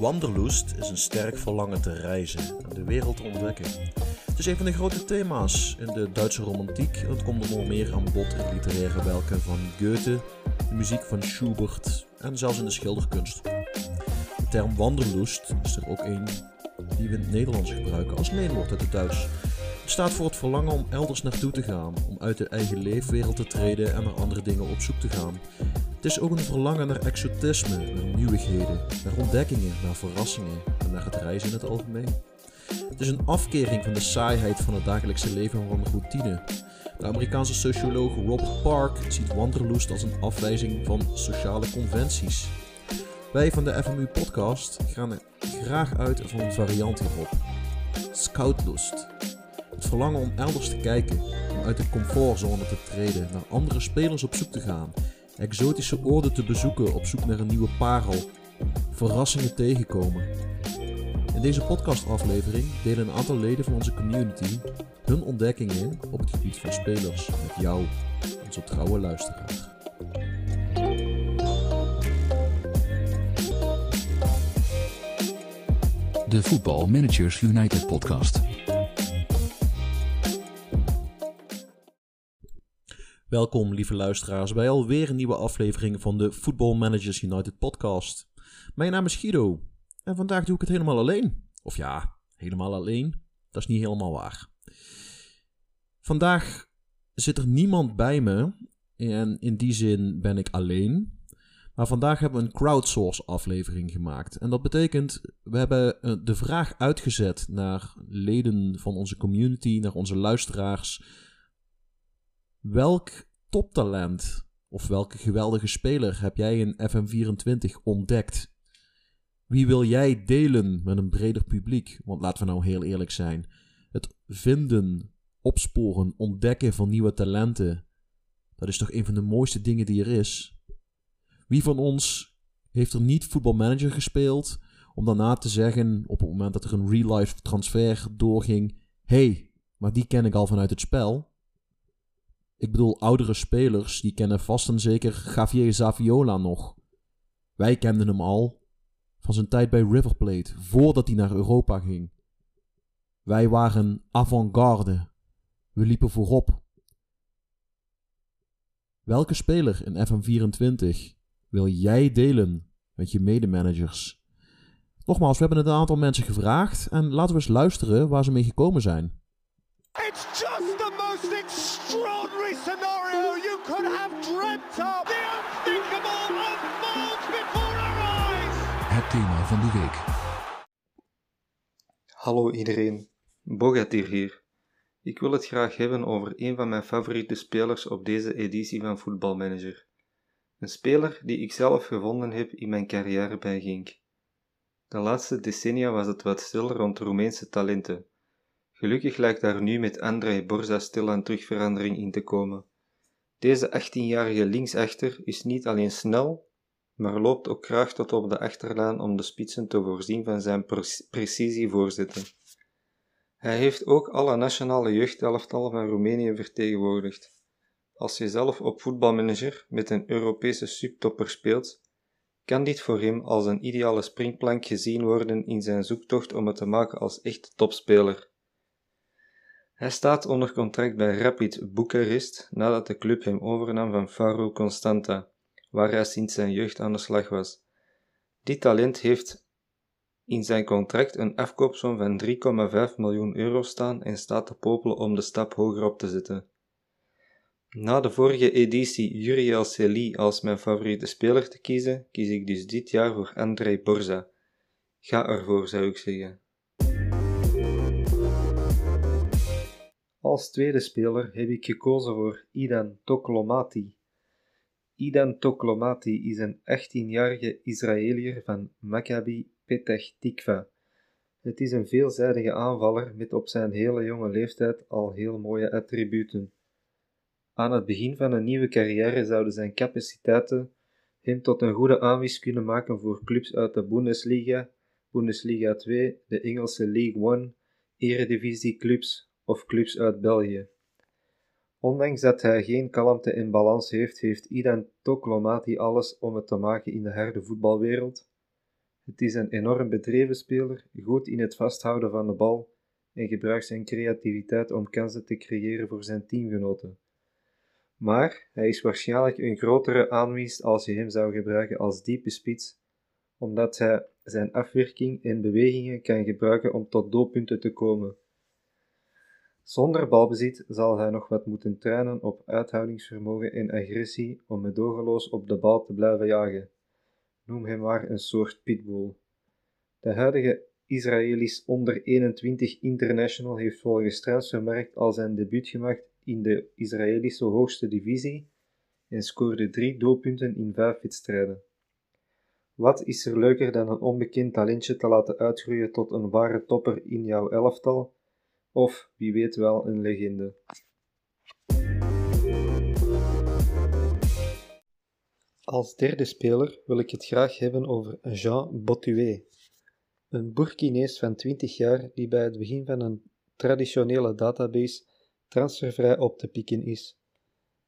Wanderlust is een sterk verlangen te reizen en de wereld te ontdekken. Het is een van de grote thema's in de Duitse romantiek en het komt onder meer aan bod in literaire werken van Goethe, de muziek van Schubert en zelfs in de schilderkunst. De term wanderlust is er ook een die we in het Nederlands gebruiken als leenwoord uit het Duits. Staat voor het verlangen om elders naartoe te gaan, om uit de eigen leefwereld te treden en naar andere dingen op zoek te gaan. Het is ook een verlangen naar exotisme, naar nieuwigheden, naar ontdekkingen, naar verrassingen en naar het reizen in het algemeen. Het is een afkering van de saaiheid van het dagelijkse leven en van de routine. De Amerikaanse socioloog Robert Park ziet wanderlust als een afwijzing van sociale conventies. Wij van de FMU podcast gaan er graag uit van een variant hierop. Scoutlust. Verlangen om elders te kijken, om uit de comfortzone te treden, naar andere spelers op zoek te gaan, exotische oorden te bezoeken op zoek naar een nieuwe parel, verrassingen tegenkomen. In deze podcastaflevering delen een aantal leden van onze community hun ontdekkingen op het gebied van spelers met jou, onze trouwe luisteraar. De Voetbal Managers United podcast. Welkom, lieve luisteraars, bij alweer een nieuwe aflevering van de Football Managers United podcast. Mijn naam is Guido en vandaag doe ik het helemaal alleen. Of ja, helemaal alleen. Dat is niet helemaal waar. Vandaag zit er niemand bij me en in die zin ben ik alleen. Maar vandaag hebben we een crowdsource aflevering gemaakt. En dat betekent, we hebben eh, de vraag uitgezet naar leden van onze community, naar onze luisteraars. Welk toptalent of welke geweldige speler heb jij in FM24 ontdekt? Wie wil jij delen met een breder publiek? Want laten we nou heel eerlijk zijn. Het vinden, opsporen, ontdekken van nieuwe talenten. Dat is toch een van de mooiste dingen die er is. Wie van ons heeft er niet voetbalmanager gespeeld om daarna te zeggen op het moment dat er een real life transfer doorging: hey, maar die ken ik al vanuit het spel. Ik bedoel, oudere spelers die kennen vast en zeker Javier Zaviola nog. Wij kenden hem al van zijn tijd bij River Plate, voordat hij naar Europa ging. Wij waren avant-garde. We liepen voorop. Welke speler in FM24 wil jij delen met je medemanagers? Nogmaals, we hebben het een aantal mensen gevraagd en laten we eens luisteren waar ze mee gekomen zijn. De week. Hallo iedereen, Bogatir hier. Ik wil het graag hebben over een van mijn favoriete spelers op deze editie van Football Manager. Een speler die ik zelf gevonden heb in mijn carrière bij Genk. De laatste decennia was het wat stil rond Roemeense talenten. Gelukkig lijkt daar nu met Andrei Borza stilaan terug verandering in te komen. Deze 18-jarige linksachter is niet alleen snel, maar loopt ook graag tot op de achterlaan om de spitsen te voorzien van zijn pre- precisievoorzetten. Hij heeft ook alle nationale jeugdelftallen van Roemenië vertegenwoordigd. Als je zelf op voetbalmanager met een Europese subtopper speelt, kan dit voor hem als een ideale springplank gezien worden in zijn zoektocht om het te maken als echte topspeler. Hij staat onder contract bij Rapid Boekarest nadat de club hem overnam van Faro Constanta, waar hij sinds zijn jeugd aan de slag was. Dit talent heeft in zijn contract een afkoopsom van 3,5 miljoen euro staan en staat te popelen om de stap hoger op te zetten. Na de vorige editie Juriel Celi als mijn favoriete speler te kiezen, kies ik dus dit jaar voor Andrei Borza. Ga ervoor, zou ik zeggen. Als tweede speler heb ik gekozen voor Idan Toklomati. Idan Toklomati is een 18-jarige Israëliër van Maccabi Petah Tikva. Het is een veelzijdige aanvaller met op zijn hele jonge leeftijd al heel mooie attributen. Aan het begin van een nieuwe carrière zouden zijn capaciteiten hem tot een goede aanwis kunnen maken voor clubs uit de Bundesliga, Bundesliga 2, de Engelse League One, Eredivisie clubs of clubs uit België. Ondanks dat hij geen kalmte en balans heeft, heeft Idan Toklomati alles om het te maken in de harde voetbalwereld. Het is een enorm bedreven speler, goed in het vasthouden van de bal en gebruikt zijn creativiteit om kansen te creëren voor zijn teamgenoten. Maar hij is waarschijnlijk een grotere aanwinst als je hem zou gebruiken als diepe spits, omdat hij zijn afwerking en bewegingen kan gebruiken om tot doelpunten te komen. Zonder balbezit zal hij nog wat moeten trainen op uithoudingsvermogen en agressie om medogeloos op de bal te blijven jagen. Noem hem maar een soort pitbull. De huidige Israëlisch onder 21 international heeft volgens Transfermarkt al zijn debuut gemaakt in de Israëlische hoogste divisie en scoorde drie doelpunten in vijf wedstrijden. Wat is er leuker dan een onbekend talentje te laten uitgroeien tot een ware topper in jouw elftal? Of wie weet wel een legende. Als derde speler wil ik het graag hebben over Jean Bottué, een Burkinees van 20 jaar die bij het begin van een traditionele database transfervrij op te pikken is.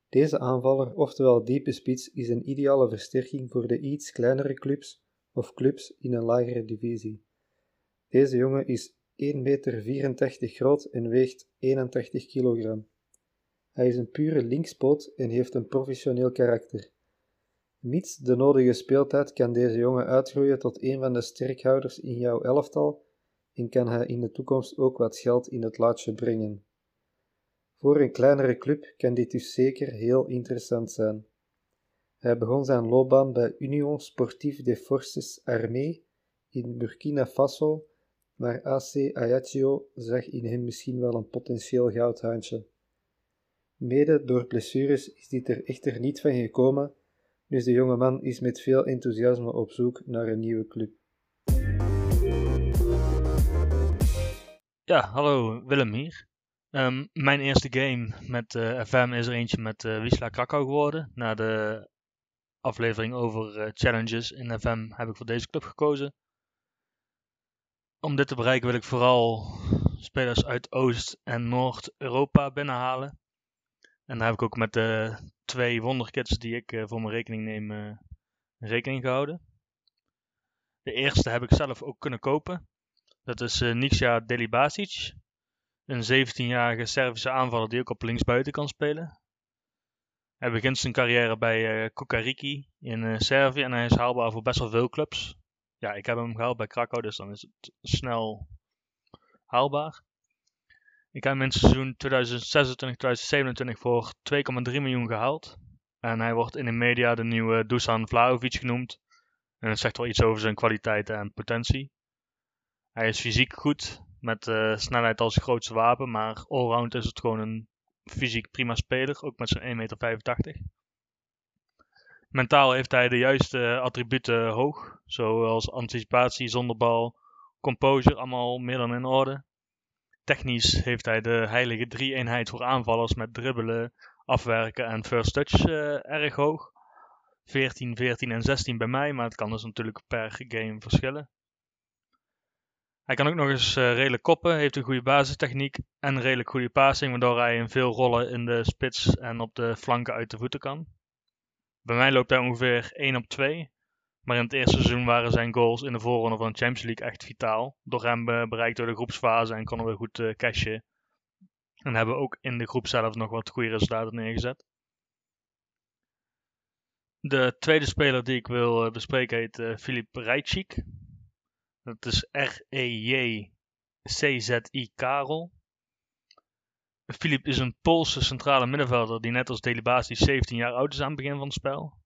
Deze aanvaller, oftewel diepe spits, is een ideale versterking voor de iets kleinere clubs of clubs in een lagere divisie. Deze jongen is 1,84 meter groot en weegt 81 kilogram. Hij is een pure linkspoot en heeft een professioneel karakter. Mits de nodige speeltijd kan deze jongen uitgroeien tot een van de sterkhouders in jouw elftal en kan hij in de toekomst ook wat geld in het laadje brengen. Voor een kleinere club kan dit dus zeker heel interessant zijn. Hij begon zijn loopbaan bij Union Sportive des Forces Armées in Burkina Faso, maar AC Ajaccio zag in hem misschien wel een potentieel goudhaantje. Mede door blessures is dit er echter niet van gekomen, dus de jonge man is met veel enthousiasme op zoek naar een nieuwe club. Ja, hallo Willem hier. Ehm, mijn eerste game met uh, FM is er eentje met uh, Wisla Krakau geworden. Na de aflevering over uh, challenges in FM heb ik voor deze club gekozen. Om dit te bereiken wil ik vooral spelers uit Oost- en Noord-Europa binnenhalen. En daar heb ik ook met de twee wonderkits die ik voor mijn rekening neem rekening gehouden. De eerste heb ik zelf ook kunnen kopen. Dat is uh, Delibasic. Een 17-jarige Servische aanvaller die ook op linksbuiten kan spelen. Hij begint zijn carrière bij Kukariki in Servië en hij is haalbaar voor best wel veel clubs. Ja, ik heb hem gehaald bij Krakau, dus dan is het snel haalbaar. Ik heb hem in het seizoen 2026-2027 voor 2,3 miljoen gehaald. En hij wordt in de media de nieuwe Dusan Vlahovic genoemd. En dat zegt wel iets over zijn kwaliteiten en potentie. Hij is fysiek goed, met uh, snelheid als grootste wapen, maar allround is het gewoon een fysiek prima speler, ook met zijn 1,85 meter. Mentaal heeft hij de juiste attributen hoog, zoals anticipatie, zonder bal, composure, allemaal meer dan in orde. Technisch heeft hij de heilige drie-eenheid voor aanvallers met dribbelen, afwerken en first touch uh, erg hoog. 14, 14 en 16 bij mij, maar het kan dus natuurlijk per game verschillen. Hij kan ook nog eens uh, redelijk koppen, heeft een goede basistechniek en redelijk goede passing, waardoor hij in veel rollen in de spits en op de flanken uit de voeten kan. Bij mij loopt hij ongeveer 1 op 2, maar in het eerste seizoen waren zijn goals in de voorronde van de Champions League echt vitaal. Door hem uh, bereikt door de groepsfase en konden we goed uh, cashen. En hebben ook in de groep zelf nog wat goede resultaten neergezet. De tweede speler die ik wil bespreken heet Filip Rijtschik. Dat is R-E-J-C-Z-I Karel. Filip is een Poolse centrale middenvelder die net als Delibasi 17 jaar oud is aan het begin van het spel.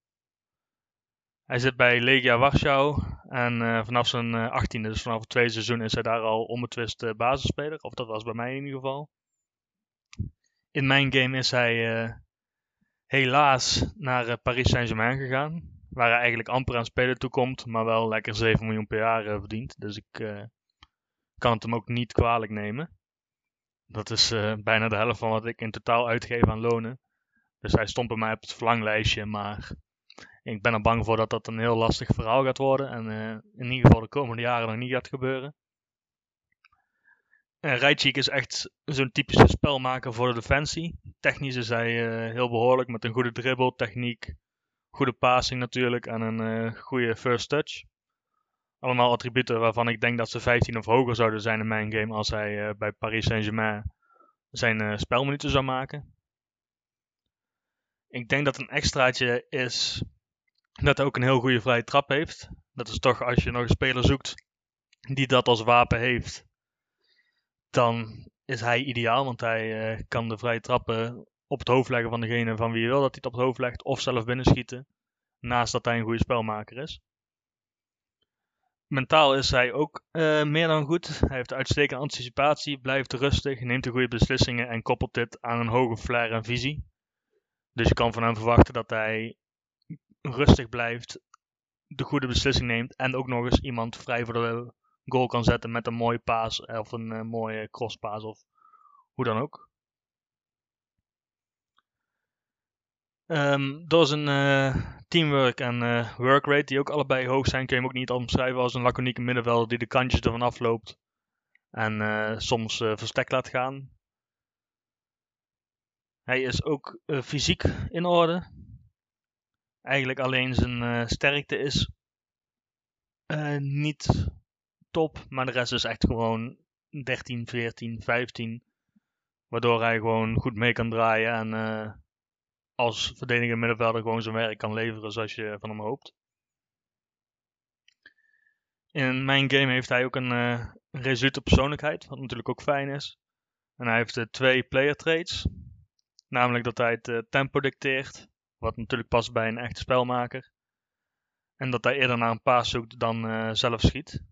Hij zit bij Legia Warschau en uh, vanaf zijn uh, 18e, dus vanaf het tweede seizoen, is hij daar al onbetwist basisspeler. Of dat was bij mij in ieder geval. In mijn game is hij uh, helaas naar Paris Saint-Germain gegaan waar hij eigenlijk amper aan spelen toekomt, maar wel lekker 7 miljoen per jaar verdient. Dus ik kan het hem ook niet kwalijk nemen. Dat is uh, bijna de helft van wat ik in totaal uitgeef aan lonen. Dus hij stond bij mij op het verlanglijstje, maar ik ben er bang voor dat dat een heel lastig verhaal gaat worden. En in ieder geval de komende jaren nog niet gaat gebeuren. En is echt zo'n typische spelmaker voor de defensie. Technisch is hij uh, heel behoorlijk met een goede dribbel, techniek, goede passing natuurlijk en een goede first touch. Allemaal attributen waarvan ik denk dat ze 15 of hoger zouden zijn in mijn game als hij uh, bij Paris Saint-Germain zijn spelminuten zou maken. Ik denk dat een extraatje is dat hij ook een heel goede vrije trap heeft. Dat is toch als je nog een speler zoekt die dat als wapen heeft, dan is hij ideaal. Want hij uh, kan de vrije trappen op het hoofd leggen van degene van wie je wil dat hij het op het hoofd legt. Of zelf binnenschieten. Naast dat hij een goede spelmaker is. Mentaal is hij ook uh, meer dan goed. Hij heeft uitstekende anticipatie, blijft rustig, neemt de goede beslissingen en koppelt dit aan een hoge flair en visie. Dus je kan van hem verwachten dat hij rustig blijft, de goede beslissing neemt en ook nog eens iemand vrij voor de goal kan zetten met een mooie paas of een uh, mooie crosspaas of hoe dan ook. Um, door zijn teamwork en uh, workrate, die ook allebei hoog zijn, kun je hem ook niet omschrijven als een laconieke middenvelder die de kantjes ervan afloopt en soms verstek laat gaan. Hij is ook fysiek in orde. Eigenlijk alleen zijn sterkte is niet top. Maar de rest is echt gewoon 13, 14, 15. Waardoor hij gewoon goed mee kan draaien. En uh, als verdediger middenvelder gewoon zijn werk kan leveren zoals je van hem hoopt. In mijn game heeft hij ook een uh, resolute persoonlijkheid. Wat natuurlijk ook fijn is. En hij heeft uh, twee player traits. Namelijk dat hij het tempo dicteert. Wat natuurlijk past bij een echte spelmaker. En dat hij eerder naar een paas zoekt dan zelf schiet.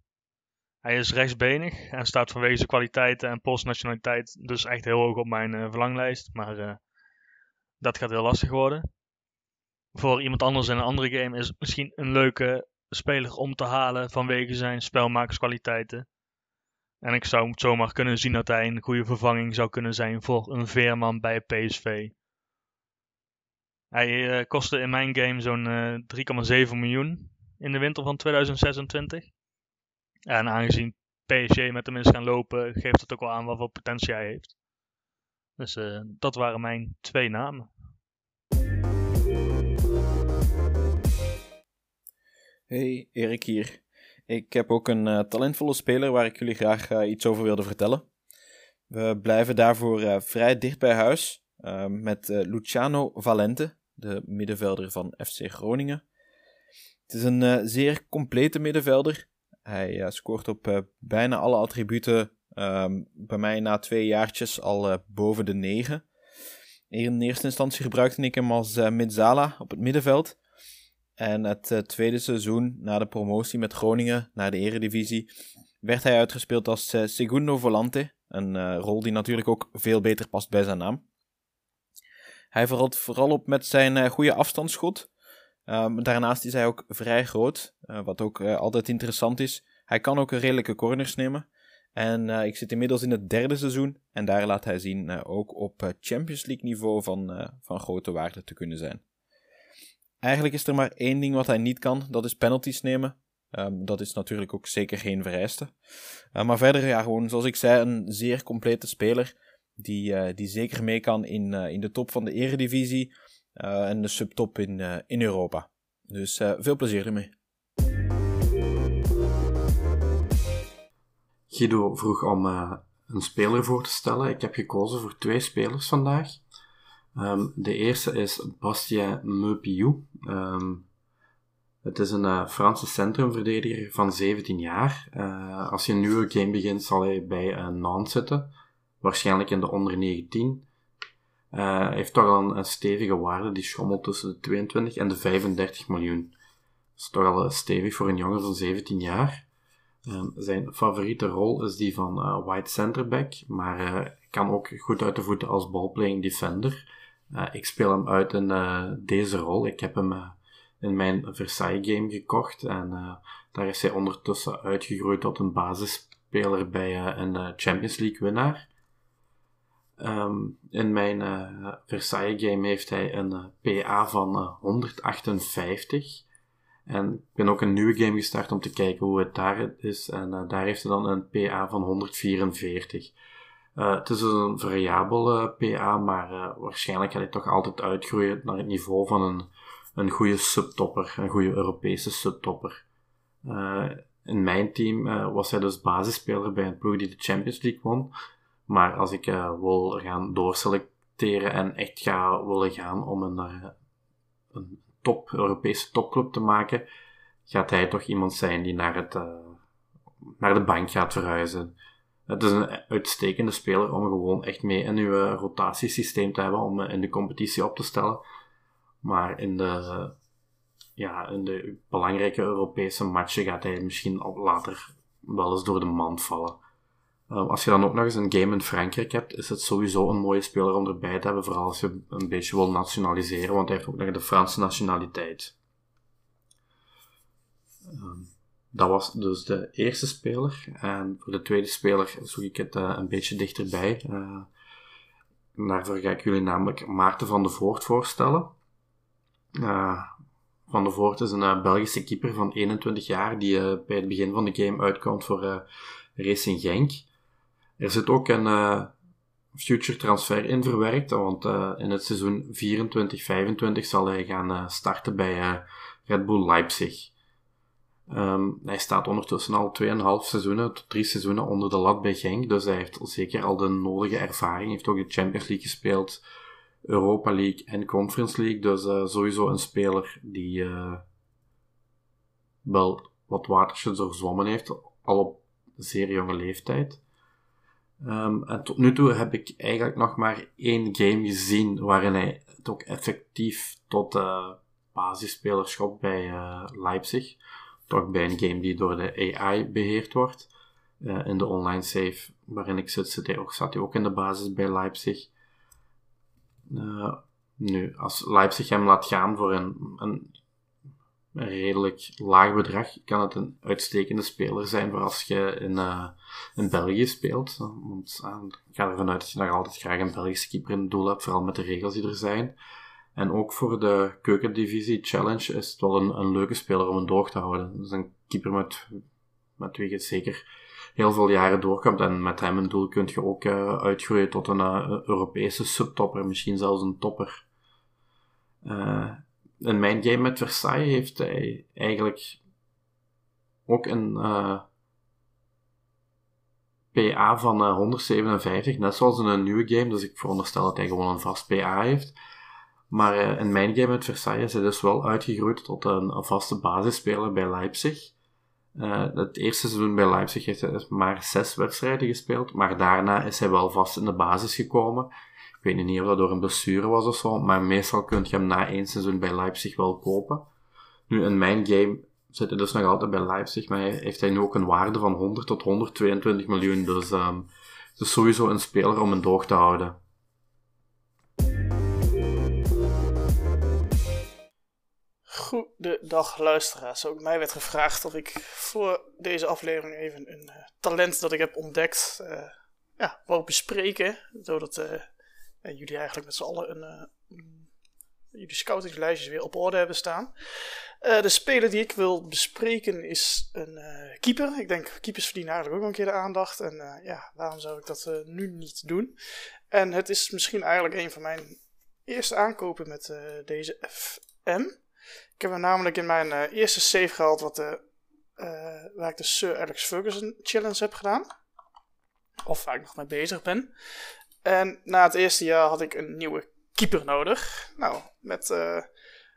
Hij is rechtsbenig en staat vanwege zijn kwaliteiten en postnationaliteit dus echt heel hoog op mijn verlanglijst. Maar dat gaat heel lastig worden. Voor iemand anders in een andere game is het misschien een leuke speler om te halen vanwege zijn spelmakerskwaliteiten. En ik zou het zomaar kunnen zien dat hij een goede vervanging zou kunnen zijn voor een Veerman bij PSV. Hij uh, kostte in mijn game zo'n 3,7 miljoen in de winter van 2026. En aangezien PSG met hem is gaan lopen, geeft het ook wel aan wat voor potentie hij heeft. Dus uh, dat waren mijn twee namen. Hey, Erik hier. Ik heb ook een uh, talentvolle speler waar ik jullie graag uh, iets over wilde vertellen. We blijven daarvoor vrij dicht bij huis met Luciano Valente, de middenvelder van FC Groningen. Het is een zeer complete middenvelder hij scoort op bijna alle attributen. Um, bij mij na twee jaartjes al uh, boven de 9. In eerste instantie gebruikte ik hem als Midzala op het middenveld. En het tweede seizoen na de promotie met Groningen naar de Eredivisie werd hij uitgespeeld als Segundo Volante. Een rol die natuurlijk ook veel beter past bij zijn naam. Hij valt vooral op met zijn goede afstandsschot. Um, daarnaast is hij ook vrij groot, wat ook altijd interessant is. Hij kan ook redelijke corners nemen. En uh, ik zit inmiddels in het derde seizoen en daar laat hij zien ook op Champions League niveau van, van grote waarde te kunnen zijn. Eigenlijk is er maar één ding wat hij niet kan, dat is penalties nemen. Um, dat is natuurlijk ook zeker geen vereiste. maar verder, ja, gewoon zoals ik zei, een zeer complete speler die, die zeker mee kan in, in de top van de eredivisie en de subtop in, in Europa. Dus veel plezier ermee. Guido vroeg om een speler voor te stellen. Ik heb gekozen voor twee spelers vandaag. Um, de eerste is Bastien Meupiou. Um, het is een Franse centrumverdediger van 17 jaar. als je een nieuwe game begint, zal hij bij Nantes zitten. Waarschijnlijk in de onder 19. Uh, heeft toch al een, stevige waarde, die schommelt tussen de 22 en de 35 miljoen. Dat is toch al stevig voor een jongen van 17 jaar. Zijn favoriete rol is die van uh, wide centerback, maar uh, kan ook goed uit de voeten als ballplaying defender. ik speel hem uit in deze rol. Ik heb hem in mijn Versailles game gekocht en daar is hij ondertussen uitgegroeid tot een basisspeler bij een Champions League winnaar. Um, in mijn Versailles game heeft hij een eh, PA van uh, 158. En ik ben ook een nieuwe game gestart om te kijken hoe het daar is. En uh, daar heeft hij dan een PA van 144. Uh, het is dus een variabele PA, maar waarschijnlijk gaat hij toch altijd uitgroeien naar het niveau van een, een goede subtopper, een goede Europese subtopper. in mijn team was hij dus basisspeler bij een ploeg die de Champions League won. Maar als ik wil gaan doorselecteren en echt ga willen gaan om een, een top, Europese topclub te maken, gaat hij toch iemand zijn die naar, het, uh, naar de bank gaat verhuizen. Het is een uitstekende speler om gewoon echt mee in uw rotatiesysteem te hebben om in de competitie op te stellen. Maar in de, ja, in de belangrijke Europese matchen gaat hij misschien later wel eens door de mand vallen. Uh, als je dan ook nog eens een game in Frankrijk hebt, is het sowieso een mooie speler om erbij te hebben, vooral als je een beetje wil nationaliseren, want hij heeft ook nog de Franse nationaliteit. Uh, dat was dus de eerste speler. En voor de tweede speler zoek ik het uh, een beetje dichterbij. Uh, daarvoor ga ik jullie namelijk Maarten van de Voort voorstellen. Uh, van de Voort is een Belgische keeper van 21 jaar die bij het begin van de game uitkomt voor Racing Genk. Er zit ook een uh, future transfer in verwerkt, want uh, in het seizoen 24-25 zal hij gaan uh, starten bij Red Bull Leipzig. Um, hij staat ondertussen al 2,5 seizoenen tot 3 seizoenen onder de lat bij Genk, dus hij heeft zeker al de nodige ervaring. Hij heeft ook de Champions League gespeeld, Europa League en Conference League, dus sowieso een speler die wel wat watersjes doorzwommen heeft, al op zeer jonge leeftijd. Um, en tot nu toe heb ik eigenlijk nog maar één game gezien waarin hij het ook effectief tot uh, basisspeler schopt bij uh, Leipzig. Toch bij een game die door de AI beheerd wordt. Uh, in de online save waarin ik zit, zit hij ook, zat hij ook in de basis bij Leipzig. nu, als Leipzig hem laat gaan voor een, een een redelijk laag bedrag, kan het een uitstekende speler zijn voor als je in, uh, in België speelt. Want uh, ik ga ervan uit dat je nog altijd graag een Belgische keeper in het doel hebt, vooral met de regels die er zijn. En ook voor de keukendivisie challenge is het wel een, een leuke speler om een door te houden. Dus een keeper met, met wie je zeker heel veel jaren doorkomt. En met hem in doel kun je ook uh, uitgroeien tot een Europese subtopper, misschien zelfs een topper. In mijn game met Versailles heeft hij eigenlijk ook een eh, PA van uh, 157, net zoals in een nieuwe game, dus ik veronderstel dat hij gewoon een vast PA heeft. Maar in mijn game met Versailles is hij dus wel uitgegroeid tot een, vaste basisspeler bij Leipzig. Het eerste seizoen bij Leipzig heeft hij maar zes wedstrijden gespeeld, maar daarna is hij wel vast in de basis gekomen weet niet of dat door een blessure was of zo, maar meestal kun je hem na één seizoen bij Leipzig wel kopen. Nu, in mijn game zit hij dus nog altijd bij Leipzig, maar heeft hij nu ook een waarde van 100 tot 122 miljoen. Dus um, het is sowieso een speler om een doog te houden. Goedendag luisteraars. Ook mij werd gevraagd of ik voor deze aflevering even een uh, talent dat ik heb ontdekt uh, ja, wou bespreken. Zodat uh, en jullie eigenlijk met z'n allen een, uh, jullie scoutingslijstjes weer op orde hebben staan. Uh, de speler die ik wil bespreken is een uh, keeper. Ik denk, keepers verdienen eigenlijk ook een keer de aandacht. En ja, waarom zou ik dat nu niet doen? En het is misschien eigenlijk een van mijn eerste aankopen met deze FM. Ik heb hem namelijk in mijn eerste save gehaald wat waar ik de Sir Alex Ferguson Challenge heb gedaan. Of waar ik nog mee bezig ben. En na het eerste jaar had ik een nieuwe keeper nodig. Nou, met uh,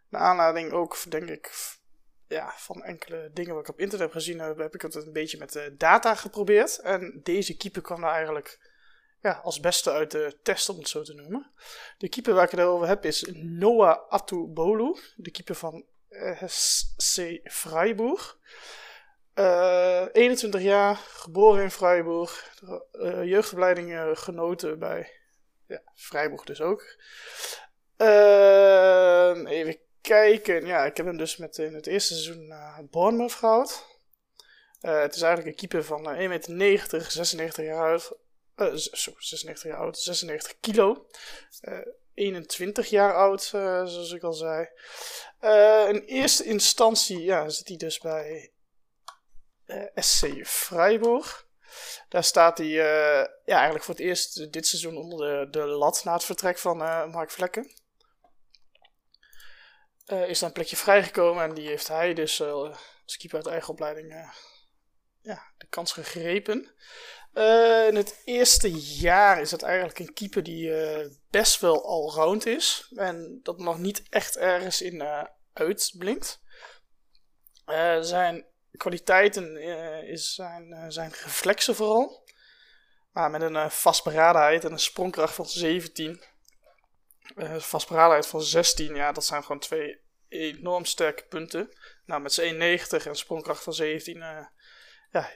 naar aanleiding ook, denk ik, ja, van enkele dingen wat ik op internet heb gezien heb, heb ik het een beetje met de data geprobeerd. En deze keeper kwam daar eigenlijk ja, als beste uit de test, om het zo te noemen. De keeper waar ik het over heb is Noah Atubolu, de keeper van SC Freiburg. Uh, 21 jaar, geboren in Freiburg. Uh, jeugdopleiding uh, genoten bij ja, Freiburg dus ook. Uh, even kijken. Ja, ik heb hem dus met in het eerste seizoen naar Bournemouth gehaald. het is eigenlijk een keeper van 1,90 meter, 96 jaar oud. zo, 96 jaar oud, 96 kilo. 21 jaar oud, eh, zoals ik al zei. Eh, in eerste instantie ja, zit hij dus bij eh, SC Freiburg. Daar staat hij ja, eigenlijk voor het eerst dit seizoen onder de, de lat na het vertrek van Mark Vlekken. is daar een plekje vrijgekomen en die heeft hij dus als keeper uit eigen opleiding ja, de kans gegrepen. In het eerste jaar is het eigenlijk een keeper die best wel allround is. En dat nog niet echt ergens in uitblinkt. zijn kwaliteiten is zijn, zijn reflexen vooral. Maar met een vastberadenheid en een sprongkracht van 17. vastberadenheid van 16, ja, dat zijn gewoon twee enorm sterke punten. Nou, met zijn 1,90 en sprongkracht van 17, ja,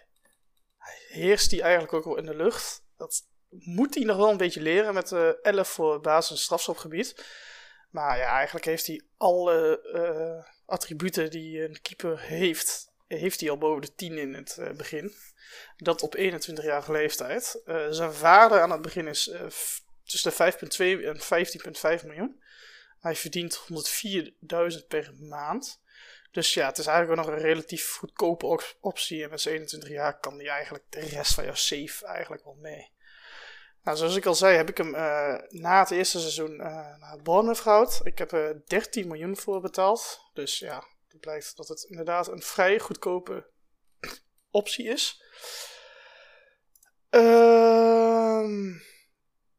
heerst hij eigenlijk ook wel in de lucht. Dat moet hij nog wel een beetje leren met uh, 11 voor basis- en strafschopgebied. Maar ja, eigenlijk heeft hij alle attributen die een keeper heeft, heeft hij al boven de 10 in het uh, begin. Dat op 21-jarige leeftijd. Uh, zijn waarde aan het begin is tussen de 5,2 en 15,5 miljoen. Hij verdient 104.000 per maand. Dus ja, het is eigenlijk wel nog een relatief goedkope optie. En met 21 jaar kan die eigenlijk de rest van jouw save eigenlijk wel mee. Nou, zoals ik al zei, heb ik hem na het eerste seizoen naar Bournemouth. Ik heb er uh, 13 miljoen voor betaald. Dus ja, blijkt dat het inderdaad een vrij goedkope optie is. Ehm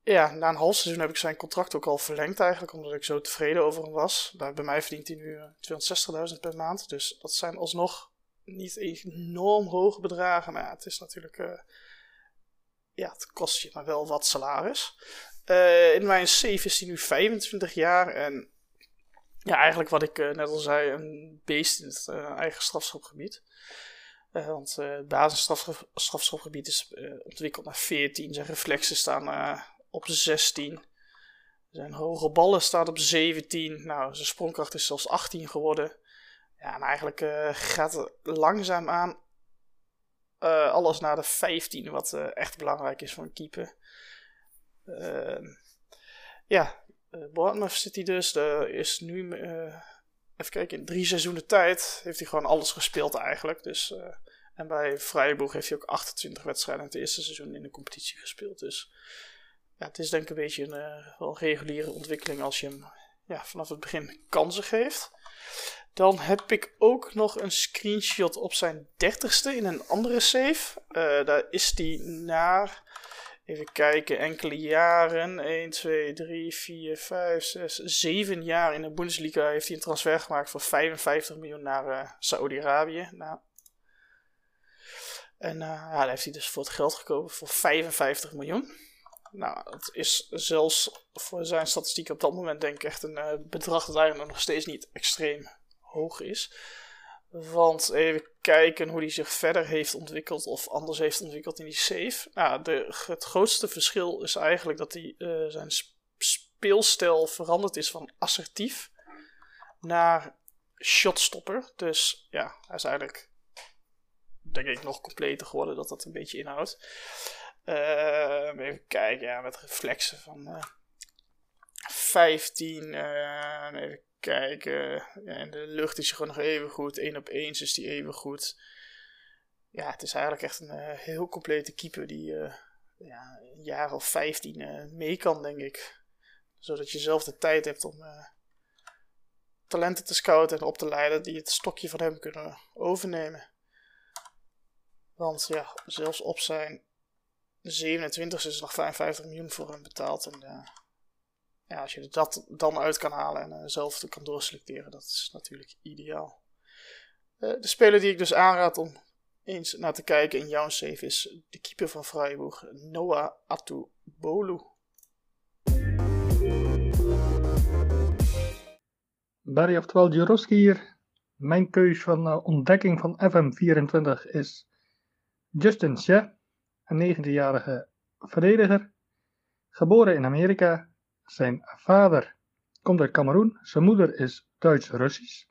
ja, na een half seizoen heb ik zijn contract ook al verlengd eigenlijk, omdat ik zo tevreden over hem was. Bij mij verdient hij nu 260.000 eh, per maand, dus dat zijn alsnog niet enorm hoge bedragen. Maar het is natuurlijk, uh, ja, het kost je maar wel wat salaris. Uh, in mijn save is hij nu 25 jaar en ja, eigenlijk wat ik net al zei, een beest in het eigen strafschopgebied. want het basisstrafschopgebied is ontwikkeld naar 14. Zijn reflexen staan op 16. Zijn hoge ballen staat op 17. Nou, zijn sprongkracht is zelfs 18 geworden. Ja, en eigenlijk gaat langzaam aan alles naar de 15, wat echt belangrijk is voor een keeper. Ehm, ja, Bournemouth zit hij dus. Er is nu, even kijken, in drie seizoenen tijd heeft hij gewoon alles gespeeld eigenlijk. Dus, en bij Freiburg heeft hij ook 28 wedstrijden in het eerste seizoen in de competitie gespeeld. Dus ja, het is denk ik een beetje een wel reguliere ontwikkeling als je hem ja, vanaf het begin kansen geeft. Dan heb ik ook nog een screenshot op zijn dertigste in een andere save. Daar is die naar, even kijken, enkele jaren. 1, 2, 3, 4, 5, 6, 7 jaar in de Bundesliga heeft hij een transfer gemaakt voor 55 miljoen naar uh, Saudi-Arabië. Nou, en uh, ja, daar heeft hij dus voor het geld gekomen voor 55 miljoen. Nou, het is zelfs voor zijn statistiek op dat moment denk ik echt een uh, bedrag dat eigenlijk nog steeds niet extreem hoog is. Want even kijken hoe hij zich verder heeft ontwikkeld of anders heeft ontwikkeld in die save. Nou, de, het grootste verschil is eigenlijk dat hij, uh, zijn speelstijl veranderd is van assertief naar shotstopper. Dus ja, hij is eigenlijk denk ik nog completer geworden dat dat een beetje inhoudt. Uh, even kijken, ja, met reflexen van uh, 15. Uh, even kijken. In de lucht is gewoon nog even goed. 1 op 1 is die even goed. Ja, het is eigenlijk echt een uh, heel complete keeper die uh, ja, een jaar of 15 uh, mee kan, denk ik. Zodat je zelf de tijd hebt om talenten te scouten en op te leiden die het stokje van hem kunnen overnemen. Want ja, zelfs op zijn de 27 is nog 55 miljoen voor hem betaald. En uh, als je dat dan uit kan halen en uh, zelf kan doorselecteren, dat is natuurlijk ideaal. Uh, de speler die ik dus aanraad om eens naar te kijken in jouw save is de keeper van Freiburg, Noah Atubolu. Barry oftewel Juroski hier. Mijn keus van ontdekking van FM24 is Justin Shea een 19-jarige verdediger, geboren in Amerika. Zijn vader komt uit Cameroen, zijn moeder is Duits-Russisch.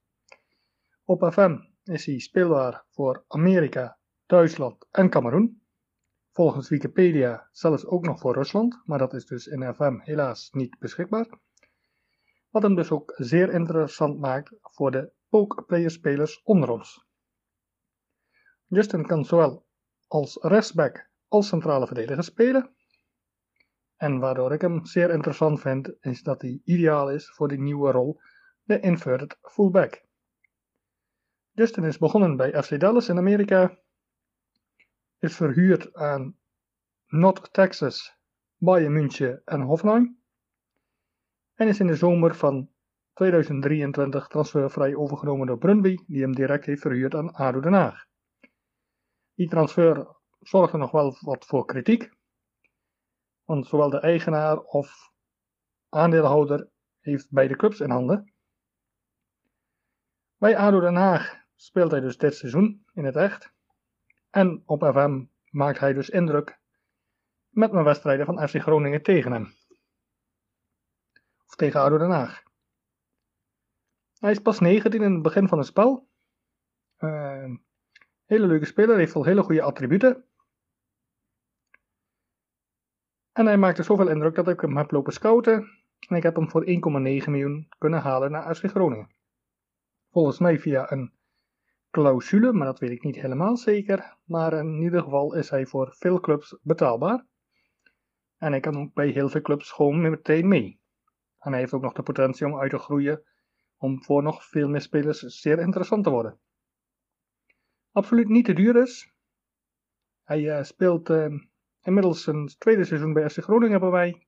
Op FM is hij speelbaar voor Amerika, Duitsland en Cameroen. Volgens Wikipedia zelfs ook nog voor Rusland, maar dat is dus in FM helaas niet beschikbaar. Wat hem dus ook zeer interessant maakt voor de pokeplayer-spelers onder ons. Justin kan zowel als rechtsback als centrale verdediger spelen. En waardoor ik hem zeer interessant vind, is dat hij ideaal is voor die nieuwe rol, de inverted fullback. Justin is begonnen bij FC Dallas in Amerika, is verhuurd aan North Texas, Bayern München en Hoffenheim en is in de zomer van 2023 transfervrij overgenomen door Brunby, die hem direct heeft verhuurd aan ADO Den Haag. Die transfer zorgde nog wel wat voor kritiek, want zowel de eigenaar of aandeelhouder heeft beide clubs in handen. Bij ADO Den Haag speelt hij dus dit seizoen in het echt. En op FM maakt hij dus indruk met mijn wedstrijden van FC Groningen tegen hem. Of tegen ADO Den Haag. Hij is pas 19 in het begin van het spel. Uh, hele leuke speler, heeft al hele goede attributen. En hij maakte zoveel indruk dat ik hem heb lopen scouten. En ik heb hem voor 1,9 miljoen kunnen halen naar FC Groningen. Volgens mij via een clausule, maar dat weet ik niet helemaal zeker. Maar in ieder geval is hij voor veel clubs betaalbaar. En hij kan ook bij heel veel clubs gewoon meteen mee. En hij heeft ook nog de potentie om uit te groeien, om voor nog veel meer spelers zeer interessant te worden. Absoluut niet te duur is. Hij uh, speelt uh, inmiddels een tweede seizoen bij FC Groningen bij wij.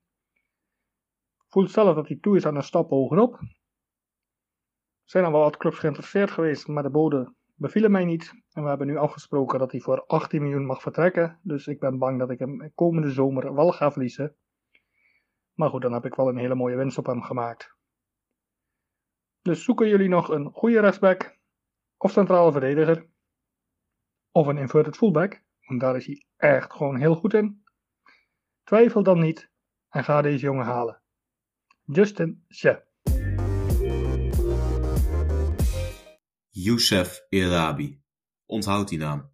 Voelt zelf dat hij toe is aan een stap hogerop. Er zijn al wel wat clubs geïnteresseerd geweest, maar de bode bevielen mij niet. En we hebben nu afgesproken dat hij voor 18 miljoen mag vertrekken. Dus ik ben bang dat ik hem komende zomer wel ga verliezen. Maar goed, dan heb ik wel een hele mooie winst op hem gemaakt. Dus zoeken jullie nog een goede rechtsback of centrale verdediger of een inverted fullback, want daar is hij echt gewoon heel goed in. Twijfel dan niet en ga deze jongen halen. Justin Shep. Youssef Irabi. Onthoud die naam.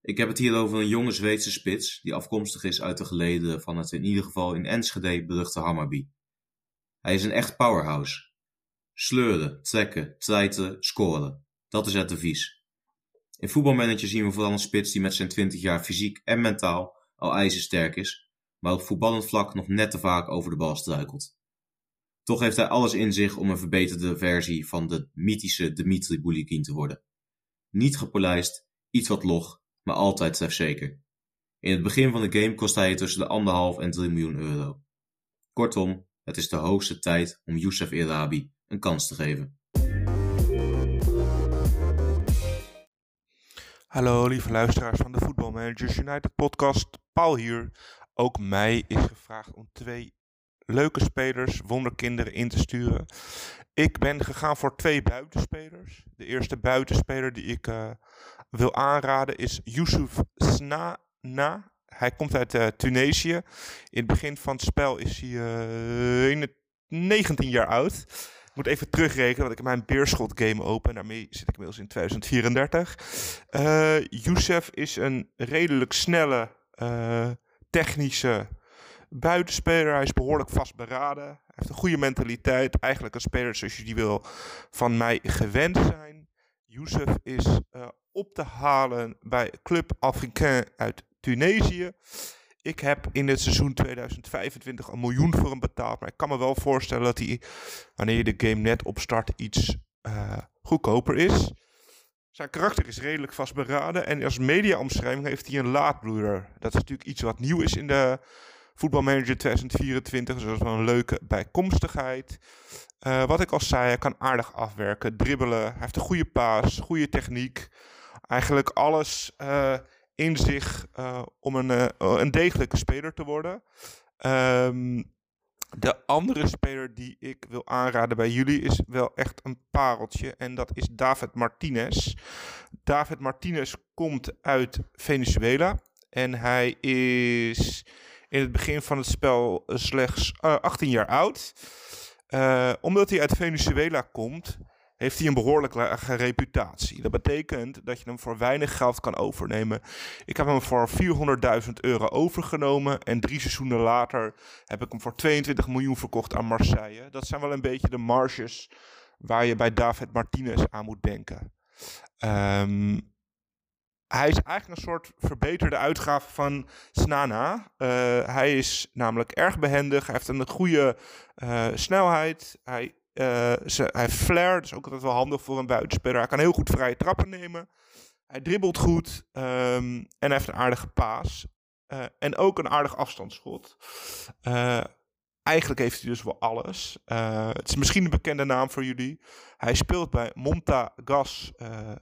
Ik heb het hier over een jonge Zweedse spits die afkomstig is uit de geleden van het in ieder geval in Enschede beruchte Hammarby. Hij is een echt powerhouse. Sleuren, trekken, treiten, scoren. Dat is het devies. In voetbalmanager zien we vooral een spits die met zijn 20 jaar fysiek en mentaal al ijzersterk is, maar op voetballend vlak nog net te vaak over de bal struikelt. Toch heeft hij alles in zich om een verbeterde versie van de mythische Dmitri Bulikin te worden. Niet gepolijst, iets wat log, maar altijd trefzeker. In het begin van de game kost hij tussen de anderhalf en 3 miljoen euro. Kortom, het is de hoogste tijd om Youssef Irabi een kans te geven. Hallo lieve luisteraars van de Football Managers United podcast. Paul hier. Ook mij is gevraagd om twee leuke spelers, wonderkinderen in te sturen. Ik ben gegaan voor twee buitenspelers. De eerste buitenspeler die ik uh, wil aanraden is Yusuf Snana. Hij komt uit uh, Tunesië. In het begin van het spel is hij uh, 19 jaar oud. Moet even terugrekenen, want ik heb mijn Beerschot game open. Daarmee zit ik inmiddels in 2034. Uh, Youssef is een redelijk snelle, technische buitenspeler. Hij is behoorlijk vastberaden. Hij heeft een goede mentaliteit. Eigenlijk een speler zoals je die wil van mij gewend zijn. Youssef is uh, op te halen bij Club Africain uit Tunesië. Ik heb in het seizoen 2025 een miljoen voor hem betaald. Maar ik kan me wel voorstellen dat hij, wanneer je de game net opstart, iets uh, goedkoper is. Zijn karakter is redelijk vastberaden. En als mediaomschrijving heeft hij een laadbloeder. Dat is natuurlijk iets wat nieuw is in de voetbalmanager 2024. Dus dat is wel een leuke bijkomstigheid. Uh, wat ik al zei, hij kan aardig afwerken, dribbelen. Hij heeft een goede paas, goede techniek. Eigenlijk alles uh, in zich uh, om een, een degelijke speler te worden. Um, de andere speler die ik wil aanraden bij jullie is wel echt een pareltje. En dat is David Martinez. David Martinez komt uit Venezuela. En hij is in het begin van het spel slechts uh, 18 jaar oud. Omdat hij uit Venezuela komt, heeft hij een behoorlijk lage reputatie. Dat betekent dat je hem voor weinig geld kan overnemen. Ik heb hem voor 400.000 euro overgenomen en drie seizoenen later heb ik hem voor 22 miljoen verkocht aan Marseille. Dat zijn wel een beetje de marges waar je bij David Martinez aan moet denken. Um, hij is eigenlijk een soort verbeterde uitgave van Snana. Uh, hij is namelijk erg behendig. Hij heeft een goede uh, snelheid. Hij, ze, hij flair, is ook altijd wel handig voor een buitenspeler. Hij kan heel goed vrije trappen nemen. Hij dribbelt goed um, en hij heeft een aardige paas. en ook een aardig afstandsschot eigenlijk heeft hij dus wel alles. Het is misschien een bekende naam voor jullie. Hij speelt bij Monta Gas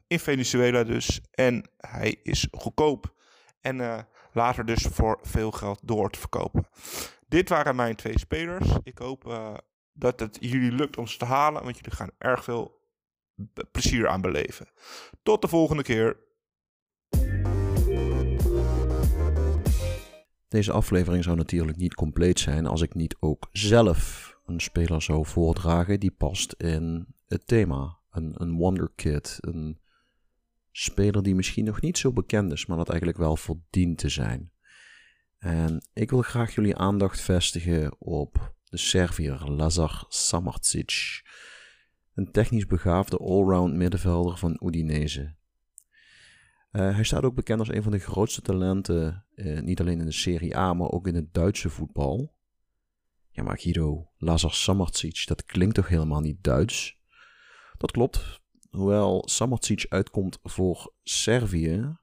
in Venezuela dus. En hij is goedkoop. En later dus voor veel geld door te verkopen. Dit waren mijn twee spelers. Ik hoop dat het jullie lukt om ze te halen. Want jullie gaan erg veel plezier aan beleven. Tot de volgende keer. Deze aflevering zou natuurlijk niet compleet zijn als ik niet ook zelf een speler zou voordragen die past in het thema. Een, een wonderkid, een speler die misschien nog niet zo bekend is, maar dat eigenlijk wel verdient te zijn. En ik wil graag jullie aandacht vestigen op de Servier Lazar Samardzic, een technisch begaafde allround middenvelder van Udinese. Uh, hij staat ook bekend als een van de grootste talenten, uh, niet alleen in de Serie A, maar ook in het Duitse voetbal. Ja, maar Guido, Lazar Samardzic, dat klinkt toch helemaal niet Duits? Dat klopt. Hoewel Samardzic uitkomt voor Servië,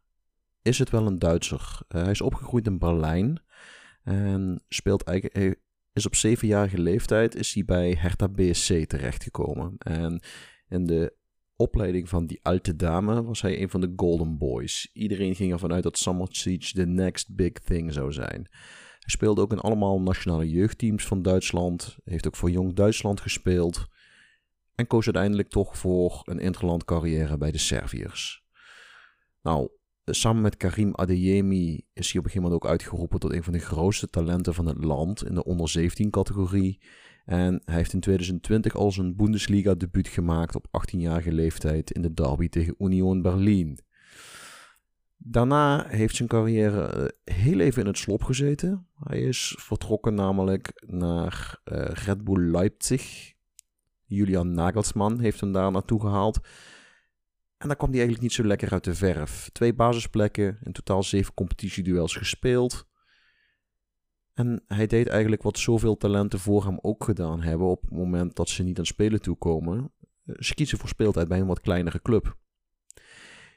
is het wel een Duitser. Uh, hij is opgegroeid in Berlijn en speelt eigenlijk, is op zevenjarige leeftijd is hij bij Hertha BSC terechtgekomen. En in de opleiding van die alte dame was hij een van de Golden Boys. Iedereen ging ervan uit dat Samardzic de next big thing zou zijn. Hij speelde ook in allemaal nationale jeugdteams van Duitsland. Heeft ook voor Jong Duitsland gespeeld. En koos uiteindelijk toch voor een interland carrière bij de Serviërs. Nou, samen met Karim Adeyemi is hij op een gegeven moment ook uitgeroepen tot een van de grootste talenten van het land in de onder 17 categorie. En hij heeft in 2020 al zijn Bundesliga debuut gemaakt op 18-jarige leeftijd in de derby tegen Union Berlin. Daarna heeft zijn carrière eh, heel even in het slop gezeten. Hij is vertrokken namelijk naar uh, Red Bull Leipzig. Julian Nagelsmann heeft hem daar naartoe gehaald. En daar kwam hij eigenlijk niet zo lekker uit de verf. Twee basisplekken, in totaal zeven competitieduels gespeeld. En hij deed eigenlijk wat zoveel talenten voor hem ook gedaan hebben op het moment dat ze niet aan spelen toekomen. Ze kiezen voor speeltijd bij een wat kleinere club.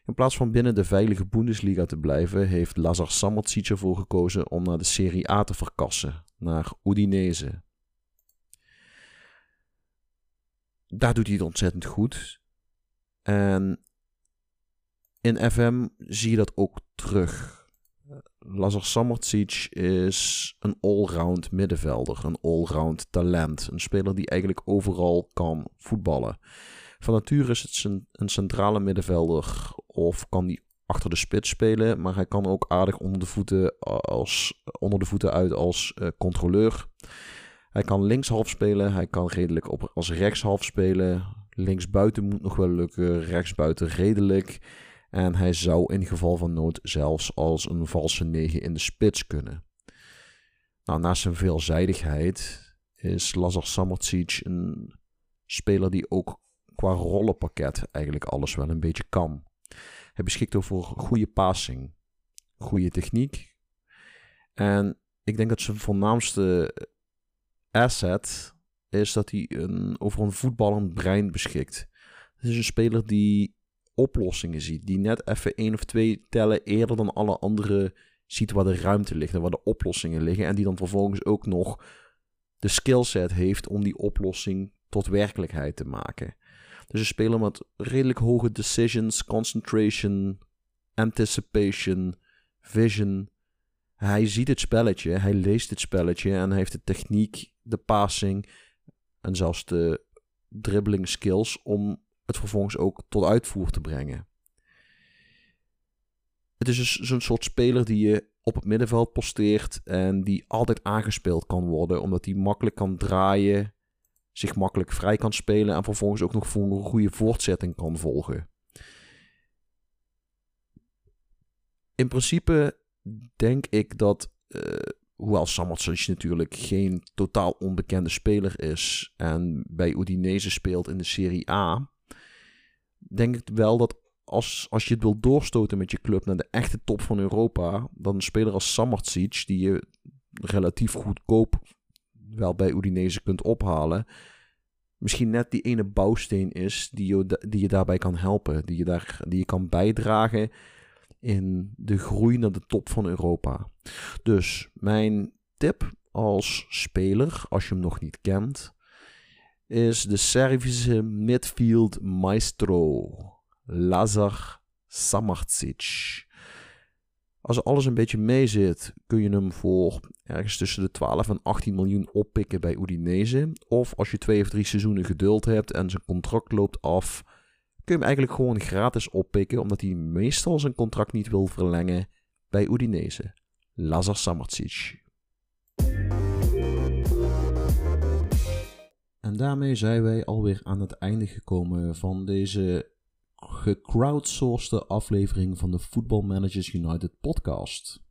In plaats van binnen de veilige Bundesliga te blijven, heeft Lazar Samardzic ervoor gekozen om naar de Serie A te verkassen, naar Udinese. Daar doet hij het ontzettend goed. En in FM zie je dat ook terug. Lazar Samardzic is een allround middenvelder, een allround talent. Een speler die eigenlijk overal kan voetballen. Van nature is het een centrale middenvelder of kan die achter de spits spelen, maar hij kan ook aardig onder de voeten, als, onder de voeten uit als uh, controleur. Hij kan linkshalf spelen, hij kan redelijk op, als rechtshalf spelen. Linksbuiten moet nog wel lukken, rechtsbuiten redelijk. En hij zou in geval van nood zelfs als een valse 9 in de spits kunnen. Nou, naast zijn veelzijdigheid is Lazar Samardzic een speler die ook qua rollenpakket eigenlijk alles wel een beetje kan. Hij beschikt over goede passing, goede techniek. En ik denk dat zijn voornaamste asset is dat hij een, over een voetballend brein beschikt. Het is een speler die oplossingen ziet. Die net even één of twee tellen eerder dan alle andere ziet waar de ruimte ligt en waar de oplossingen liggen. En die dan vervolgens ook nog de skillset heeft om die oplossing tot werkelijkheid te maken. Dus een speler met redelijk hoge decisions, concentration, anticipation, vision. Hij ziet het spelletje, hij leest het spelletje en hij heeft de techniek, de passing en zelfs de dribbling skills om het vervolgens ook tot uitvoer te brengen. Het is dus zo'n soort speler die je op het middenveld posteert en die altijd aangespeeld kan worden, omdat hij makkelijk kan draaien, zich makkelijk vrij kan spelen en vervolgens ook nog voor een goede voortzetting kan volgen. In principe denk ik dat, uh, hoewel Samardzic natuurlijk geen totaal onbekende speler is en bij Udinese speelt in de Serie A, denk ik wel dat als, als je het wil doorstoten met je club naar de echte top van Europa, dan een speler als Samardzic, die je relatief goedkoop wel bij Udinese kunt ophalen, misschien net die ene bouwsteen is die je, die je daarbij kan helpen, die je, daar, die je kan bijdragen in de groei naar de top van Europa. Dus mijn tip als speler, als je hem nog niet kent, is de Servische midfield maestro Lazar Samardzic. Als alles een beetje meezit, kun je hem voor ergens tussen de 12 en 18 miljoen oppikken bij Udinese. Of als je twee of drie seizoenen geduld hebt en zijn contract loopt af, kun je hem eigenlijk gewoon gratis oppikken, omdat hij meestal zijn contract niet wil verlengen bij Udinese. Lazar Samardzic. En daarmee zijn wij alweer aan het einde gekomen van deze gecrowdsourced aflevering van de Football Managers United podcast.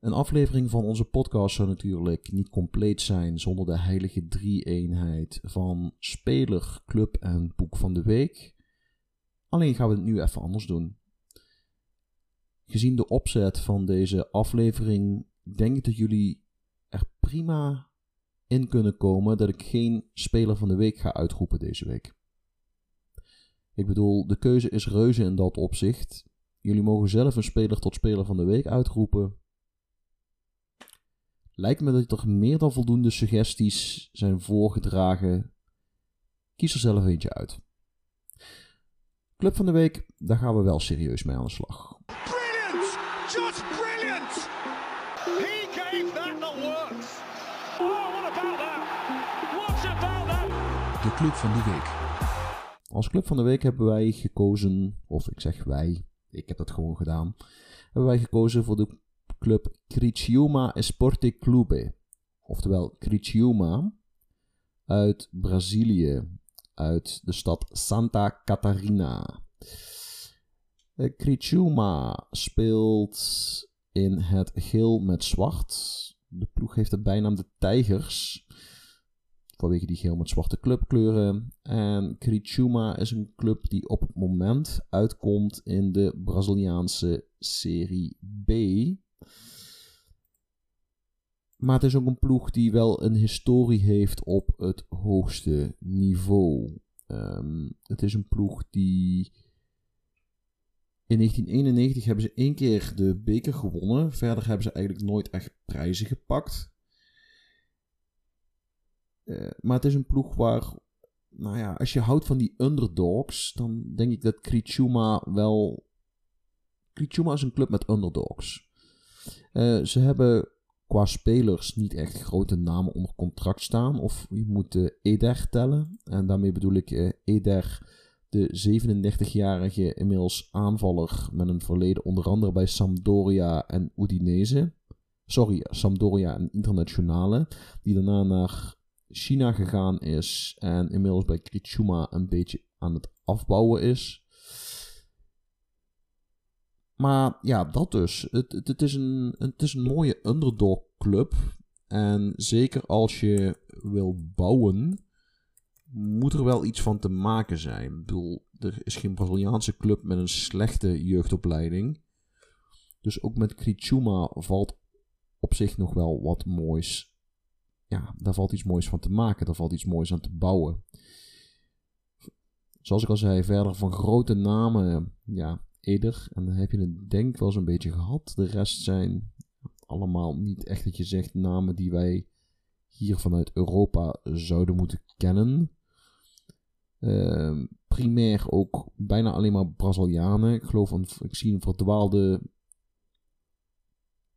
Een aflevering van onze podcast zou natuurlijk niet compleet zijn zonder de heilige drie-eenheid van speler, club en boek van de week. Alleen gaan we het nu even anders doen. Gezien de opzet van deze aflevering, denk ik dat jullie er prima in kunnen komen dat ik geen speler van de week ga uitroepen deze week. Ik bedoel, de keuze is reuze in dat opzicht. Jullie mogen zelf een speler tot speler van de week uitroepen. Lijkt me dat er meer dan voldoende suggesties zijn voorgedragen. Kies er zelf eentje uit. Club van de week, daar gaan we wel serieus mee aan de slag. Club van de Week. Als Club van de Week hebben wij gekozen, of ik zeg wij, ik heb dat gewoon gedaan, hebben wij gekozen voor de club Criciúma Esporte Clube. Oftewel Criciúma uit Brazilië, uit de stad Santa Catarina. Eh, Criciúma speelt in het geel met zwart. De ploeg heeft de bijnaam de Tijgers. Vanwege die geel met zwarte clubkleuren. En Criciúma is een club die op het moment uitkomt in de Braziliaanse Serie B. Maar het is ook een ploeg die wel een historie heeft op het hoogste niveau. Um, het is een ploeg die. In 1991 hebben ze één keer de beker gewonnen. Verder hebben ze eigenlijk nooit echt prijzen gepakt. Uh, maar het is een ploeg waar. Nou ja, als je houdt van die underdogs, dan denk ik dat Criciúma wel. Criciúma is een club met underdogs. Uh, ze hebben qua spelers niet echt grote namen onder contract staan. Of je moet Eder tellen. En daarmee bedoel ik uh, Eder, de 37-jarige inmiddels aanvaller met een verleden onder andere bij Sampdoria en Udinese. Sorry, Sampdoria en Internationale. Die daarna naar China gegaan is en inmiddels bij Criciúma een beetje aan het afbouwen is. Maar ja, dat dus. Het, het, is een, mooie underdog club. En zeker als je wil bouwen, moet er wel iets van te maken zijn. Ik bedoel, er is geen Braziliaanse club met een slechte jeugdopleiding. Dus ook met Criciúma valt op zich nog wel wat moois. Ja, daar valt iets moois van te maken. Daar valt iets moois aan te bouwen. Zoals ik al zei, verder van grote namen. Ja, Eder. En dan heb je het denk wel zo'n beetje gehad. De rest zijn allemaal niet echt dat je zegt namen die wij hier vanuit Europa zouden moeten kennen. Uh, primair ook bijna alleen maar Brazilianen. Ik geloof, een, ik zie een verdwaalde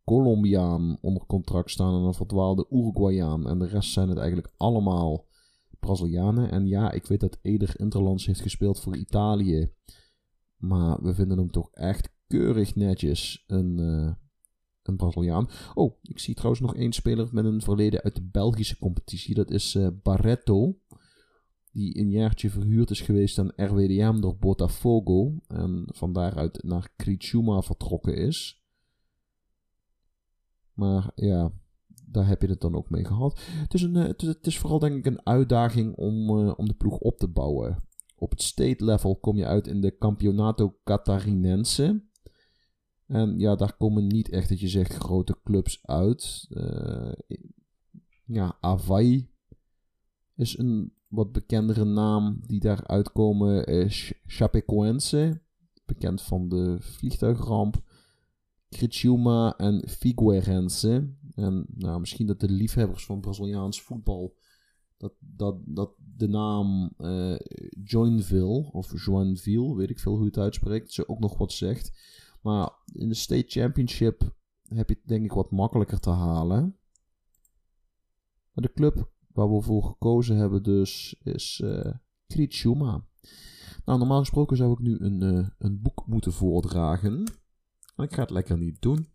Colombiaan onder contract staan en een verdwaalde Uruguayaan. En de rest zijn het eigenlijk allemaal Brazilianen. En ja, ik weet dat Eder Interlands heeft gespeeld voor Italië. Maar we vinden hem toch echt keurig netjes een, uh, een Braziliaan. Oh, ik zie trouwens nog één speler met een verleden uit de Belgische competitie. Dat is uh, Barreto. Die een jaartje verhuurd is geweest aan RWDM door Botafogo. En van daaruit naar Criciúma vertrokken is. Maar ja, daar heb je het dan ook mee gehad. Het is, een, het is, vooral denk ik een uitdaging om, om de ploeg op te bouwen. Op het state level kom je uit in de Campeonato Catarinense. En ja, daar komen niet echt dat je zegt grote clubs uit. Uh, ja, Hawaii is een wat bekendere naam die daar uitkomen. Is Chapecoense, bekend van de vliegtuigramp. Criciúma en Figueirense. En nou, misschien dat de liefhebbers van Braziliaans voetbal dat, dat, dat de naam uh, Joinville of Joinville, weet ik veel hoe je het uitspreekt, ze ook nog wat zegt. Maar in de State Championship heb je het denk ik wat makkelijker te halen. Maar de club waar we voor gekozen hebben dus is uh, Criciúma. Nou, normaal gesproken zou ik nu een, uh, een boek moeten voordragen. Maar ik ga het lekker niet doen.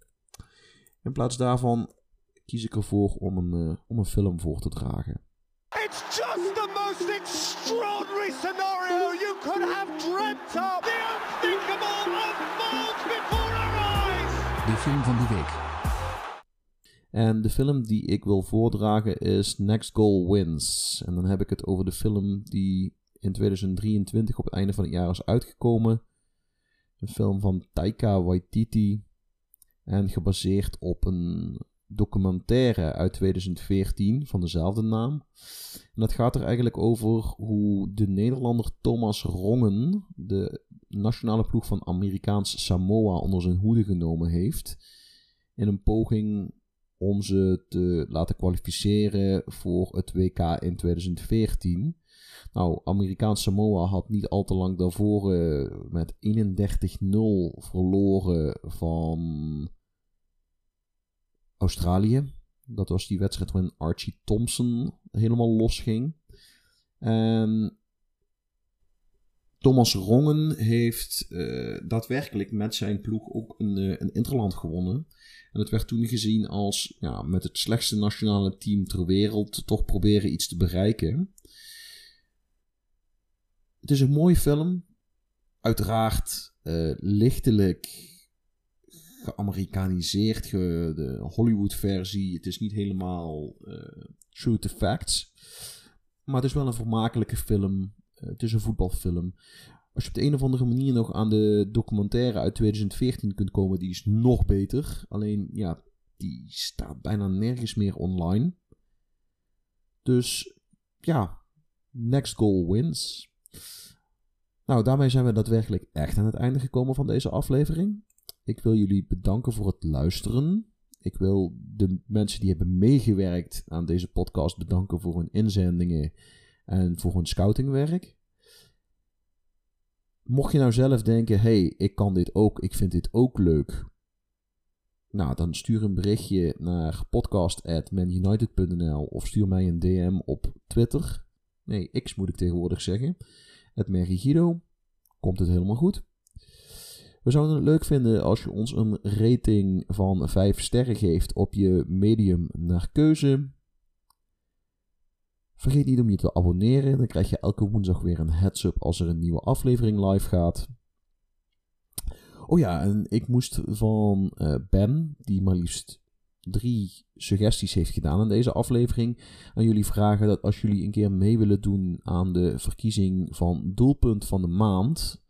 In plaats daarvan kies ik ervoor om een, uh, om een film voor te dragen. It's just the most extraordinary scenario you could have dreamt of. The unthinkable unfolds before our eyes. De film van de week. En de film die ik wil voordragen is Next Goal Wins. En dan heb ik het over de film die in 2023 op het einde van het jaar is uitgekomen. Een film van Taika Waititi. En gebaseerd op een documentaire uit 2014 van dezelfde naam. En dat gaat er eigenlijk over hoe de Nederlander Thomas Rongen de nationale ploeg van Amerikaans Samoa onder zijn hoede genomen heeft. In een poging om ze te laten kwalificeren voor het WK in 2014. Nou, Amerikaans Samoa had niet al te lang daarvoor uh, met 31-0 verloren van Australië. Dat was die wedstrijd waarin Archie Thompson helemaal los ging. En Thomas Rongen heeft uh, daadwerkelijk met zijn ploeg ook een, uh, een Interland gewonnen. En het werd toen gezien als ja, met het slechtste nationale team ter wereld toch proberen iets te bereiken. Het is een mooie film. Uiteraard uh, lichtelijk geamerikaniseerd, ge, de Hollywood-versie. Het is niet helemaal uh, true to facts. Maar het is wel een vermakelijke film. Uh, het is een voetbalfilm. Als je op de een of andere manier nog aan de documentaire uit 2014 kunt komen, die is nog beter. Alleen, ja, die staat bijna nergens meer online. Dus, ja, next goal wins. Nou, daarmee zijn we daadwerkelijk echt aan het einde gekomen van deze aflevering. Ik wil jullie bedanken voor het luisteren. Ik wil de mensen die hebben meegewerkt aan deze podcast bedanken voor hun inzendingen en voor hun scoutingwerk. Mocht je nou zelf denken: hey, ik kan dit ook, ik vind dit ook leuk. Nou, dan stuur een berichtje naar podcast.manunited.nl of stuur mij een DM op Twitter. Nee, X moet ik tegenwoordig zeggen. Het Merrigido. Komt het helemaal goed. We zouden het leuk vinden als je ons een rating van 5 sterren geeft op je medium naar keuze. Vergeet niet om je te abonneren, dan krijg je elke woensdag weer een heads-up als er een nieuwe aflevering live gaat. Oh ja, en ik moest van uh, Ben, die maar liefst drie suggesties heeft gedaan in deze aflevering, aan jullie vragen dat als jullie een keer mee willen doen aan de verkiezing van doelpunt van de maand,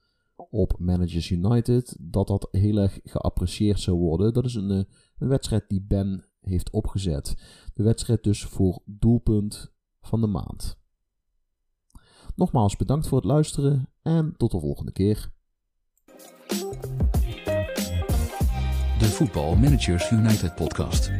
op Managers United, dat dat heel erg geapprecieerd zou worden. Dat is een, eh, een wedstrijd die Ben heeft opgezet. De wedstrijd dus voor doelpunt van de maand. Nogmaals bedankt voor het luisteren en tot de volgende keer. De Voetbal Managers United podcast.